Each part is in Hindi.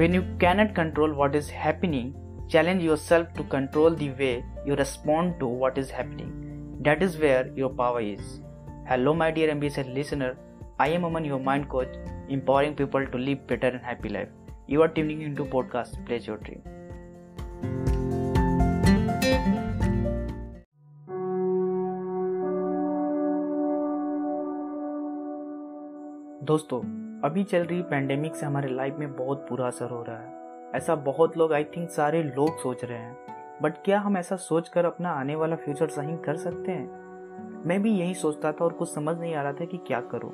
When you cannot control what is happening, challenge yourself to control the way you respond to what is happening. That is where your power is. Hello, my dear ambitious listener. I am Aman, your mind coach, empowering people to live better and happy life. You are tuning into podcast Place Your Dream. दोस्तों, अभी चल रही पैंडेमिक से हमारे लाइफ में बहुत बुरा असर हो रहा है। ऐसा बहुत लोग आई थिंक सारे लोग सोच रहे हैं। बट क्या हम ऐसा सोच कर अपना आने वाला फ्यूचर सही कर सकते हैं? मैं भी यही सोचता था और कुछ समझ नहीं आ रहा था कि क्या करूँ।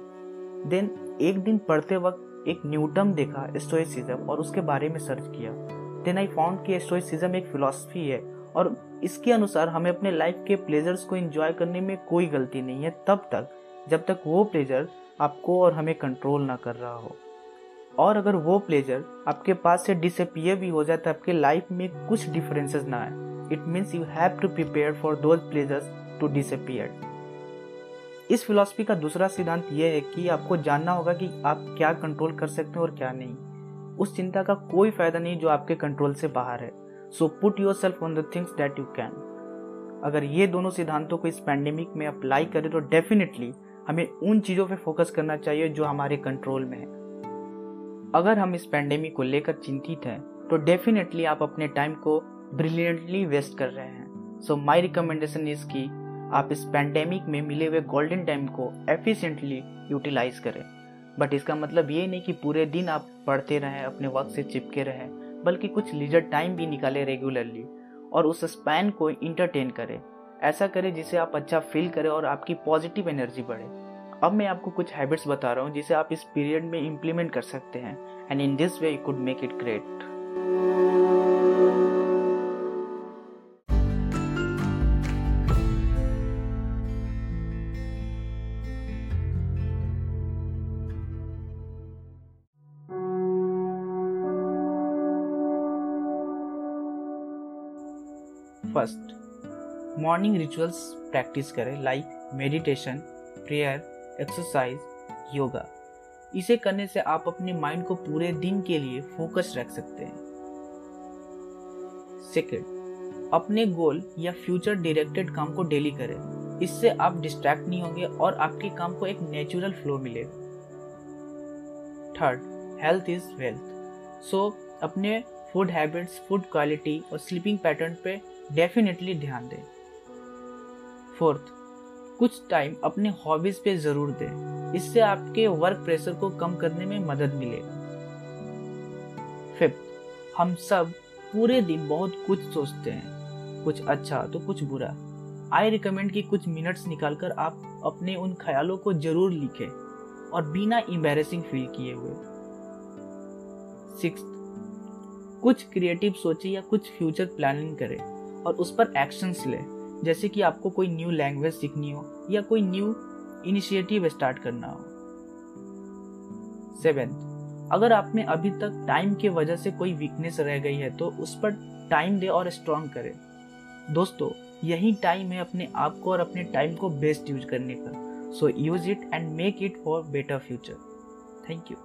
देन एक दिन पढ़ते वक्त एक न्यूटम देखा स्टोइसिज्म और उसके बारे में सर्च किया। देन आई फाउंड कि स्टोइसिज्म एक फिलोसफी है, और इसके अनुसार हमें अपने लाइफ के प्लेजर्स को एंजॉय करने में कोई गलती नहीं है, तब तक। जब तक वो प्लेजर आपको और हमें कंट्रोल ना कर रहा हो। और अगर वो प्लेजर आपके पास से डिसअपियर भी हो जाए तो आपके लाइफ में कुछ डिफरेंसेस ना आए। It means you have to prepare for those pleasures to disappear इस फिलॉसफी का दूसरा सिद्धांत यह है कि आपको जानना होगा कि आप क्या कंट्रोल कर सकते हैं और क्या नहीं। उस चिंता का कोई फ़ायदा नहीं जो आपके कंट्रोल से बाहर है। So put yourself on the things that you can अगर ये दोनों सिद्धांतों को इस पैंडेमिक में अप्लाई करें तो डेफिनेटली हमें उन चीज़ों पे फोकस करना चाहिए जो हमारे कंट्रोल में है। अगर हम इस पैंडेमिक को लेकर चिंतित हैं तो डेफिनेटली आप अपने टाइम को ब्रिलियंटली वेस्ट कर रहे हैं। सो माई रिकमेंडेशन इज़ कि आप इस पैंडेमिक में मिले हुए गोल्डन टाइम को एफिशिएंटली यूटिलाइज करें। बट इसका मतलब ये नहीं कि पूरे दिन आप पढ़ते रहें, अपने वक्त से चिपके रहें, बल्कि कुछ लीजर टाइम भी निकालें रेगुलरली और उस स्पैन को इंटरटेन करें। ऐसा करें जिसे आप अच्छा फील करें और आपकी पॉजिटिव एनर्जी बढ़े। अब मैं आपको कुछ हैबिट्स बता रहा हूँ जिसे आप इस पीरियड में इम्प्लीमेंट कर सकते हैं and in this way you could make it great first morning rituals practice करें like meditation prayer exercise yoga इसे करने से आप अपने माइंड को पूरे दिन के लिए फोकस रख सकते हैं। सेकेंड अपने गोल या फ्यूचर डायरेक्टेड काम को डेली करें। इससे आप डिस्ट्रैक्ट नहीं होंगे और आपके काम को एक नेचुरल फ्लो मिलेगा third health is wealth so अपने फ़ूड हैबिट्स फ़ूड क्वालिटी और स्लीपिंग पैटर्न पे डेफिनेटली ध्यान दें। फोर्थ, कुछ टाइम अपने हॉबीज पे ज़रूर दें। इससे आपके वर्क प्रेशर को कम करने में मदद मिलेगा फिफ्थ हम सब पूरे दिन बहुत कुछ सोचते हैं। कुछ अच्छा तो कुछ बुरा। आई रिकमेंड कि कुछ मिनट्स निकालकर आप अपने उन ख्यालों को ज़रूर लिखें और बिना इम्बेसिंग फील किए हुए। सिक्स कुछ क्रिएटिव सोचे या कुछ फ्यूचर प्लानिंग करें और उस पर एक्शंस लें। जैसे कि आपको कोई न्यू लैंग्वेज सीखनी हो या कोई न्यू इनिशिएटिव स्टार्ट करना हो। सेवेंथ अगर आप में अभी तक टाइम की वजह से कोई वीकनेस रह गई है तो उस पर टाइम दे और स्ट्रांग करें। दोस्तों, यही टाइम है अपने आप को और अपने टाइम को बेस्ट यूज़ करने का so use it and make it for better future thank you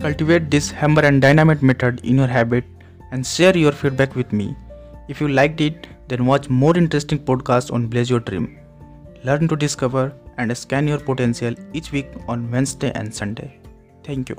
Cultivate this hammer and dynamite method in your habit and share your feedback with me. If you liked it, then watch more interesting podcasts on Blaze Your Dream. Learn to discover and scan your potential each week on Wednesday and Sunday. Thank you.